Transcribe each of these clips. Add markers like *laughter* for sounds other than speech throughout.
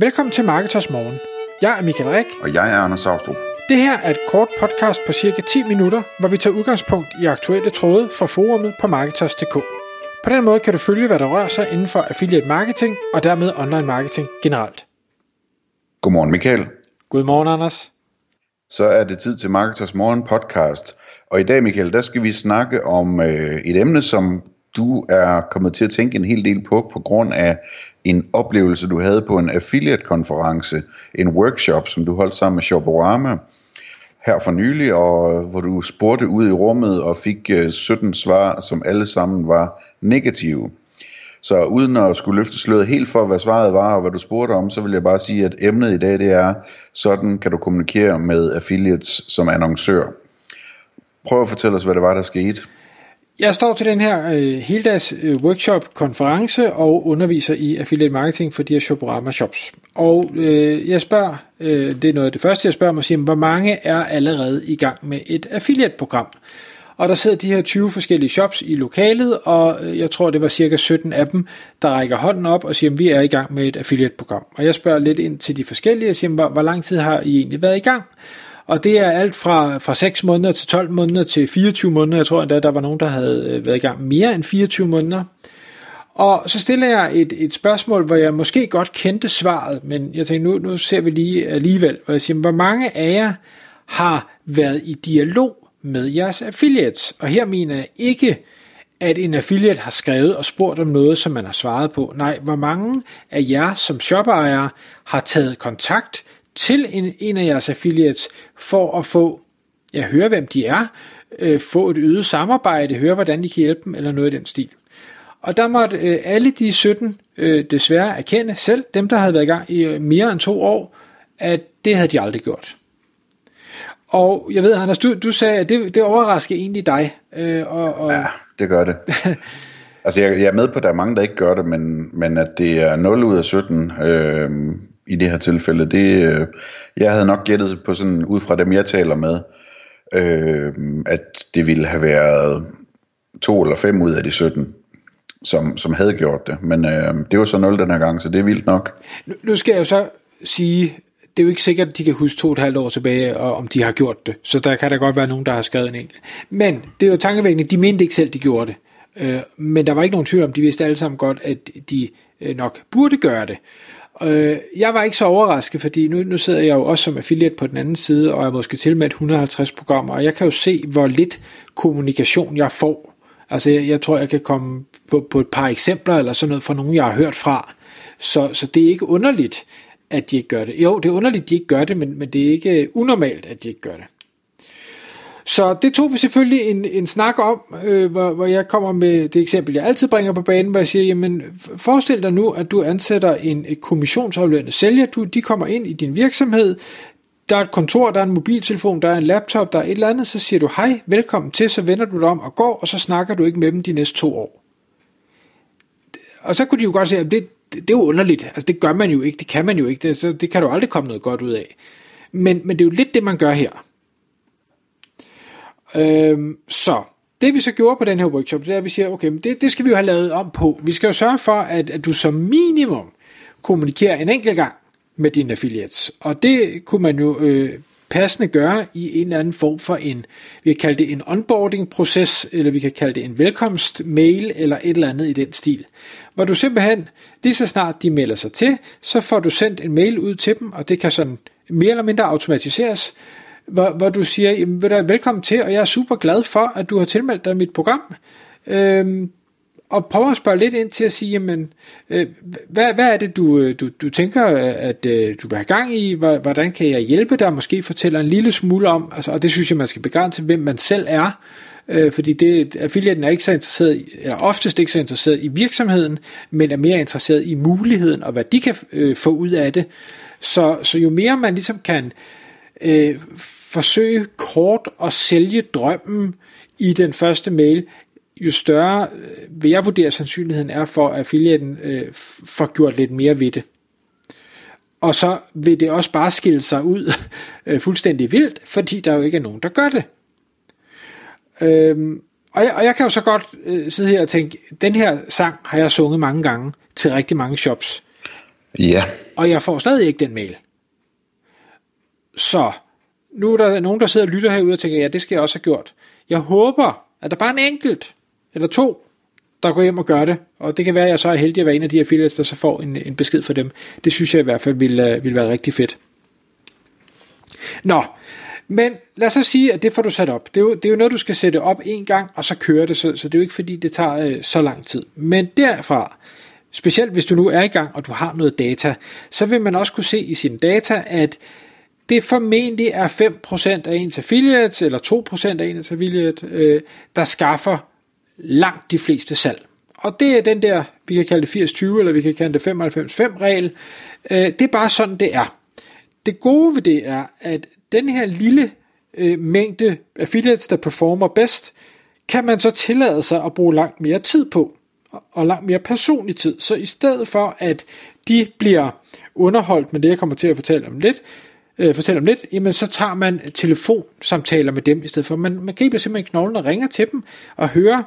Velkommen til Marketers Morgen. Jeg er Michael Rik. Og jeg er Anders Saustrup. Det her er et kort podcast på cirka 10 minutter, hvor vi tager udgangspunkt i aktuelle tråde fra forumet på Marketers.dk. På den måde kan du følge, hvad der rører sig inden for affiliate marketing og dermed online marketing generelt. Godmorgen Michael. Godmorgen Anders. Så er det tid til Marketers Morgen podcast. Og i dag Michael, der skal vi snakke om øh, et emne, som du er kommet til at tænke en hel del på, på grund af en oplevelse, du havde på en affiliate-konference, en workshop, som du holdt sammen med Shoporama her for nylig, og øh, hvor du spurgte ud i rummet og fik øh, 17 svar, som alle sammen var negative. Så uden at skulle løfte sløret helt for, hvad svaret var og hvad du spurgte om, så vil jeg bare sige, at emnet i dag det er, sådan kan du kommunikere med affiliates som annoncør. Prøv at fortælle os, hvad det var, der skete. Jeg står til den her øh, heldags øh, workshop konference og underviser i affiliate marketing for de her Shoporama shops. Og øh, jeg spørger, øh, det er noget af det første jeg spørger mig, siger, hvor mange er allerede i gang med et affiliate program? Og der sidder de her 20 forskellige shops i lokalet, og øh, jeg tror det var cirka 17 af dem, der rækker hånden op og siger, at vi er i gang med et affiliate program. Og jeg spørger lidt ind til de forskellige og siger, hvor, hvor lang tid har I egentlig været i gang? Og det er alt fra, fra 6 måneder til 12 måneder til 24 måneder. Jeg tror endda, der var nogen, der havde øh, været i gang mere end 24 måneder. Og så stiller jeg et, et spørgsmål, hvor jeg måske godt kendte svaret, men jeg tænkte, nu, nu ser vi lige alligevel, hvor jeg siger, hvor mange af jer har været i dialog med jeres affiliates? Og her mener jeg ikke, at en affiliate har skrevet og spurgt om noget, som man har svaret på. Nej, hvor mange af jer som shopejere har taget kontakt til en, en af jeres affiliates for at få, ja, høre hvem de er, øh, få et øget samarbejde, høre hvordan de kan hjælpe dem, eller noget i den stil. Og der måtte øh, alle de 17 øh, desværre erkende selv, dem der havde været i gang i øh, mere end to år, at det havde de aldrig gjort. Og jeg ved, Anders, du, du sagde, at det, det overrasker egentlig dig. Øh, og, og... Ja, det gør det. *laughs* altså, jeg, jeg er med på, at der er mange, der ikke gør det, men, men at det er 0 ud af 17 øh, i det her tilfælde, det, øh, jeg havde nok gættet på sådan, ud fra dem, jeg taler med, øh, at det ville have været to eller fem ud af de 17 som, som havde gjort det. Men øh, det var så 0 den her gang, så det er vildt nok. Nu, nu skal jeg jo så sige, det er jo ikke sikkert, at de kan huske to og et halvt år tilbage, og om de har gjort det. Så der kan der godt være nogen, der har skrevet en enkelt. Men det er jo tankevækkende, de mente ikke selv, de gjorde det. Øh, men der var ikke nogen tvivl om, de vidste alle sammen godt, at de øh, nok burde gøre det. Øh, jeg var ikke så overrasket, fordi nu, nu sidder jeg jo også som affiliate på den anden side, og er måske til med 150 programmer, og jeg kan jo se, hvor lidt kommunikation jeg får. Altså jeg, jeg tror, jeg kan komme på, på et par eksempler, eller sådan noget fra nogen, jeg har hørt fra. Så, så det er ikke underligt, at de ikke gør det. Jo, det er underligt, at de ikke gør det, men, men det er ikke unormalt, at de ikke gør det. Så det tog vi selvfølgelig en, en snak om, øh, hvor, hvor jeg kommer med det eksempel, jeg altid bringer på banen, hvor jeg siger, jamen forestil dig nu, at du ansætter en kommissionsaflønnet sælger, du, de kommer ind i din virksomhed, der er et kontor, der er en mobiltelefon, der er en laptop, der er et eller andet, så siger du hej, velkommen til, så vender du dig om og går, og så snakker du ikke med dem de næste to år. Og så kunne de jo godt sige, at det, det, det er jo underligt, altså det gør man jo ikke, det kan man jo ikke, det, så det kan du aldrig komme noget godt ud af. Men, men det er jo lidt det, man gør her. Øhm, så det vi så gjorde på den her workshop, det er, at vi siger, okay, men det, det skal vi jo have lavet om på. Vi skal jo sørge for, at, at du som minimum kommunikerer en enkelt gang med dine affiliates. Og det kunne man jo øh, passende gøre i en eller anden form for en, vi kan kalde det en onboarding-proces, eller vi kan kalde det en velkomst-mail, eller et eller andet i den stil. Hvor du simpelthen, lige så snart de melder sig til, så får du sendt en mail ud til dem, og det kan sådan mere eller mindre automatiseres, hvor, hvor du siger, jamen, velkommen til, og jeg er super glad for, at du har tilmeldt dig mit program. Øhm, og prøv at spørge lidt ind til at sige, jamen, øh, hvad, hvad er det, du, øh, du, du tænker, at øh, du vil have gang i? Hvordan kan jeg hjælpe dig? Måske fortæller en lille smule om, altså, og det synes jeg, man skal begrænse, hvem man selv er. Øh, fordi det, affiliaten er ikke så interesseret, i, eller oftest ikke så interesseret i virksomheden, men er mere interesseret i muligheden, og hvad de kan øh, få ud af det. Så, så jo mere man ligesom kan øh, forsøge kort at sælge drømmen i den første mail, jo større øh, vil jeg vurdere sandsynligheden er for, at affiliaten øh, får gjort lidt mere ved det. Og så vil det også bare skille sig ud *laughs* øh, fuldstændig vildt, fordi der jo ikke er nogen, der gør det. Øhm, og, jeg, og jeg kan jo så godt øh, sidde her og tænke, den her sang har jeg sunget mange gange til rigtig mange shops. Ja. Og jeg får stadig ikke den mail. Så nu er der nogen, der sidder og lytter herude og tænker, ja, det skal jeg også have gjort. Jeg håber, at der bare er en enkelt eller to, der går hjem og gør det. Og det kan være, at jeg så er heldig at være en af de affiliates, der så får en, en besked fra dem. Det synes jeg i hvert fald ville, øh, ville være rigtig fedt. Nå, men lad os så sige, at det får du sat op. Det er jo, det er jo noget, du skal sætte op en gang, og så køre det, så, så det er jo ikke fordi, det tager øh, så lang tid. Men derfra, specielt hvis du nu er i gang, og du har noget data, så vil man også kunne se i sine data, at det formentlig er 5% af ens affiliates, eller 2% af ens affiliate, øh, der skaffer langt de fleste salg. Og det er den der, vi kan kalde det 80-20, eller vi kan kalde det 95-5 regel. Øh, det er bare sådan, det er. Det gode ved det er, at den her lille øh, mængde affiliates, der performer bedst, kan man så tillade sig at bruge langt mere tid på, og langt mere personlig tid. Så i stedet for, at de bliver underholdt med det, jeg kommer til at fortælle om lidt, øh, fortælle om lidt, jamen så tager man telefonsamtaler med dem i stedet for. Man, man griber simpelthen knoglen og ringer til dem og hører,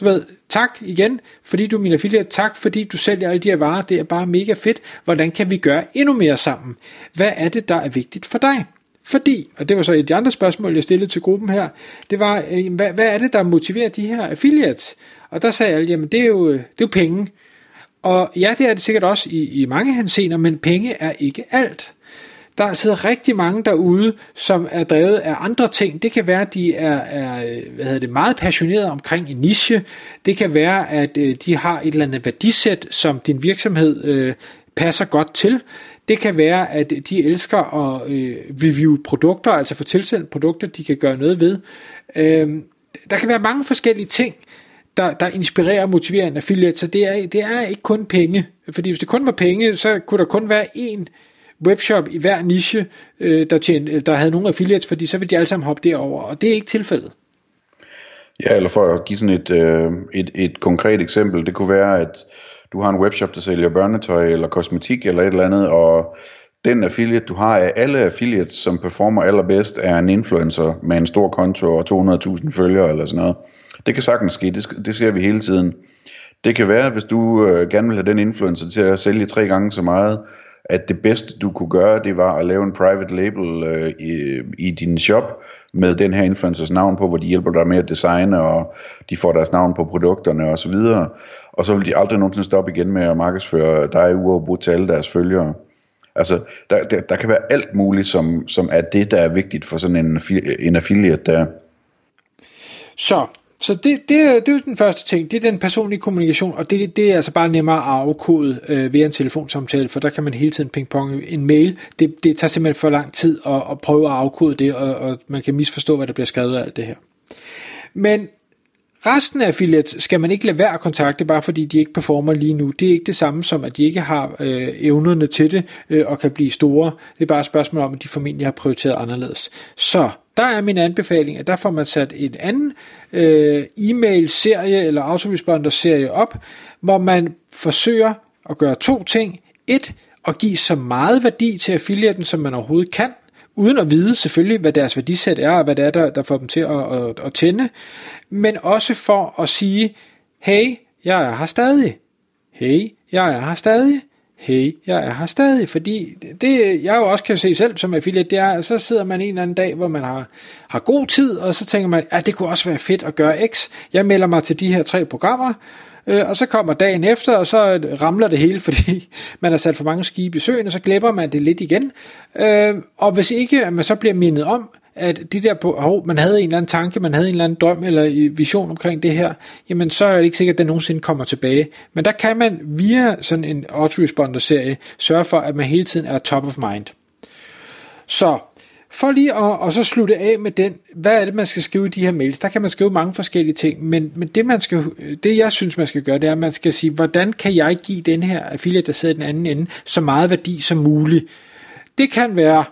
du ved, tak igen, fordi du er min affiliate, tak fordi du sælger alle de her varer, det er bare mega fedt. Hvordan kan vi gøre endnu mere sammen? Hvad er det, der er vigtigt for dig? Fordi, og det var så et af de andre spørgsmål, jeg stillede til gruppen her, det var, øh, hvad, hvad er det, der motiverer de her affiliates? Og der sagde alle, jamen det er jo, øh, det er jo penge. Og ja, det er det sikkert også i, i mange hensener, men penge er ikke alt. Der sidder rigtig mange derude, som er drevet af andre ting. Det kan være, at de er, er hvad hedder det, meget passionerede omkring en niche. Det kan være, at øh, de har et eller andet værdisæt, som din virksomhed øh, passer godt til. Det kan være, at de elsker at øh, review produkter, altså få tilsendt produkter, de kan gøre noget ved. Øh, der kan være mange forskellige ting, der, der inspirerer og motiverer en affiliate, så det er, det er ikke kun penge. Fordi hvis det kun var penge, så kunne der kun være én webshop i hver niche, øh, der, tjente, øh, der havde nogle affiliates, fordi så ville de alle sammen hoppe derover, og det er ikke tilfældet. Ja, eller for at give sådan et, øh, et, et konkret eksempel, det kunne være, at du har en webshop, der sælger børnetøj eller kosmetik eller et eller andet, og den affiliate, du har af alle affiliates, som performer allerbedst, er en influencer med en stor konto og 200.000 følgere eller sådan noget. Det kan sagtens ske, det, det ser vi hele tiden. Det kan være, hvis du øh, gerne vil have den influencer til at sælge tre gange så meget, at det bedste du kunne gøre, det var at lave en private label øh, i, i din shop med den her influencers navn på, hvor de hjælper dig med at designe, og de får deres navn på produkterne og så videre. Og så vil de aldrig nogensinde stoppe igen med at markedsføre dig uafbrudt til alle deres følgere. Altså, der, der, der kan være alt muligt, som, som er det, der er vigtigt for sådan en, en affiliate der. Så så det, det, det er jo den første ting, det er den personlige kommunikation, og det, det er altså bare nemmere at afkode øh, via en telefonsamtale, for der kan man hele tiden pingpong en mail. Det, det tager simpelthen for lang tid at, at prøve at afkode det, og, og man kan misforstå, hvad der bliver skrevet af alt det her. Men resten af affiliates skal man ikke lade være at kontakte, bare fordi de ikke performer lige nu. Det er ikke det samme som, at de ikke har øh, evnerne til det, øh, og kan blive store. Det er bare et spørgsmål om, at de formentlig har prioriteret anderledes. Så der er min anbefaling, at der får man sat en anden øh, e-mail-serie eller autoresponder-serie op, hvor man forsøger at gøre to ting. Et, at give så meget værdi til affiliaten, som man overhovedet kan, uden at vide selvfølgelig, hvad deres værdisæt er, og hvad det er, der, der får dem til at, at, at tænde, men også for at sige, hey, jeg er her stadig. Hey, jeg er her stadig hey, jeg er her stadig, fordi det, jeg jo også kan se selv som affiliate, det er, at så sidder man en eller anden dag, hvor man har, har god tid, og så tænker man, at det kunne også være fedt at gøre X. Jeg melder mig til de her tre programmer, øh, og så kommer dagen efter, og så øh, ramler det hele, *laughs* fordi man har sat for mange skibe i søen, og så glemmer man det lidt igen. Øh, og hvis ikke at man så bliver mindet om, at de der på, man havde en eller anden tanke, man havde en eller anden drøm eller vision omkring det her, jamen så er det ikke sikkert, at det nogensinde kommer tilbage. Men der kan man via sådan en autoresponder-serie sørge for, at man hele tiden er top of mind. Så for lige at og så slutte af med den, hvad er det, man skal skrive i de her mails? Der kan man skrive mange forskellige ting, men, men det, man skal, det jeg synes, man skal gøre, det er, at man skal sige, hvordan kan jeg give den her affiliate, der sidder i den anden ende, så meget værdi som muligt? Det kan være,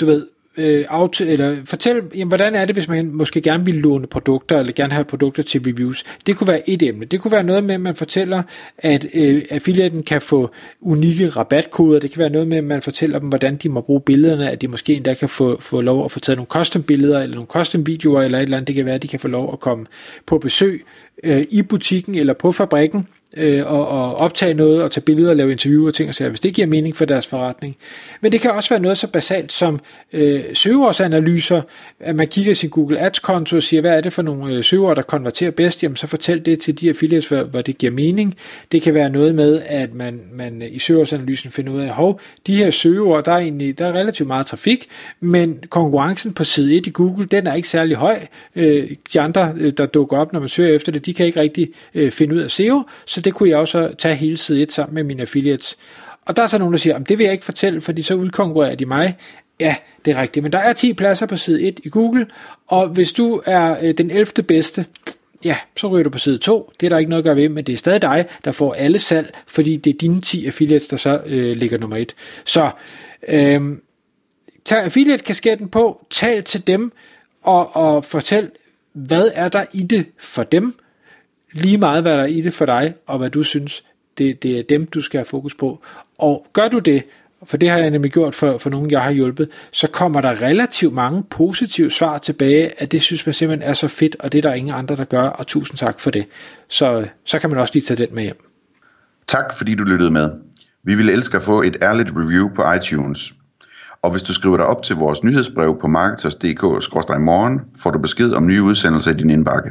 du ved, øh, out, eller fortæl, jamen, hvordan er det, hvis man måske gerne vil låne produkter, eller gerne have produkter til reviews. Det kunne være et emne. Det kunne være noget med, at man fortæller, at øh, affiliaten kan få unikke rabatkoder. Det kan være noget med, at man fortæller dem, hvordan de må bruge billederne, at de måske endda kan få, få lov at få taget nogle custom billeder, eller nogle custom videoer, eller et eller andet. Det kan være, at de kan få lov at komme på besøg øh, i butikken eller på fabrikken, øh, og, og optage noget og tage billeder og lave interviewer og ting og sager, hvis det giver mening for deres forretning. Men det kan også være noget så basalt som øh, søgeårsanalyser, at man kigger sin Google Ads-konto og siger, hvad er det for nogle øh, søgeord, der konverterer bedst, jamen så fortæl det til de affiliates, hvor, hvor det giver mening. Det kan være noget med, at man, man øh, i søgeårsanalysen finder ud af, hov, de her søgeord, der er egentlig der er relativt meget trafik, men konkurrencen på side 1 i Google, den er ikke særlig høj. Øh, de andre, øh, der dukker op, når man søger efter det, de kan ikke rigtig øh, finde ud af SEO, så det kunne jeg også tage hele side 1 sammen med mine affiliates. Og der er så nogen, der siger, det vil jeg ikke fortælle, fordi så udkonkurrerer de mig. Ja, det er rigtigt, men der er 10 pladser på side 1 i Google, og hvis du er øh, den 11. bedste, ja, så ryger du på side 2. Det er der ikke noget at gøre ved, men det er stadig dig, der får alle salg, fordi det er dine 10 affiliates, der så øh, ligger nummer 1. Så øh, tag affiliate-kasketten på, tal til dem, og, og fortæl, hvad er der i det for dem, lige meget hvad der er i det for dig, og hvad du synes, det, det er dem, du skal have fokus på. Og gør du det, for det har jeg nemlig gjort for, for nogen, jeg har hjulpet, så kommer der relativt mange positive svar tilbage, at det synes man simpelthen er så fedt, og det er der ingen andre, der gør, og tusind tak for det. Så, så kan man også lige tage den med hjem. Tak fordi du lyttede med. Vi ville elske at få et ærligt review på iTunes. Og hvis du skriver dig op til vores nyhedsbrev på marketers.dk-morgen, får du besked om nye udsendelser i din indbakke.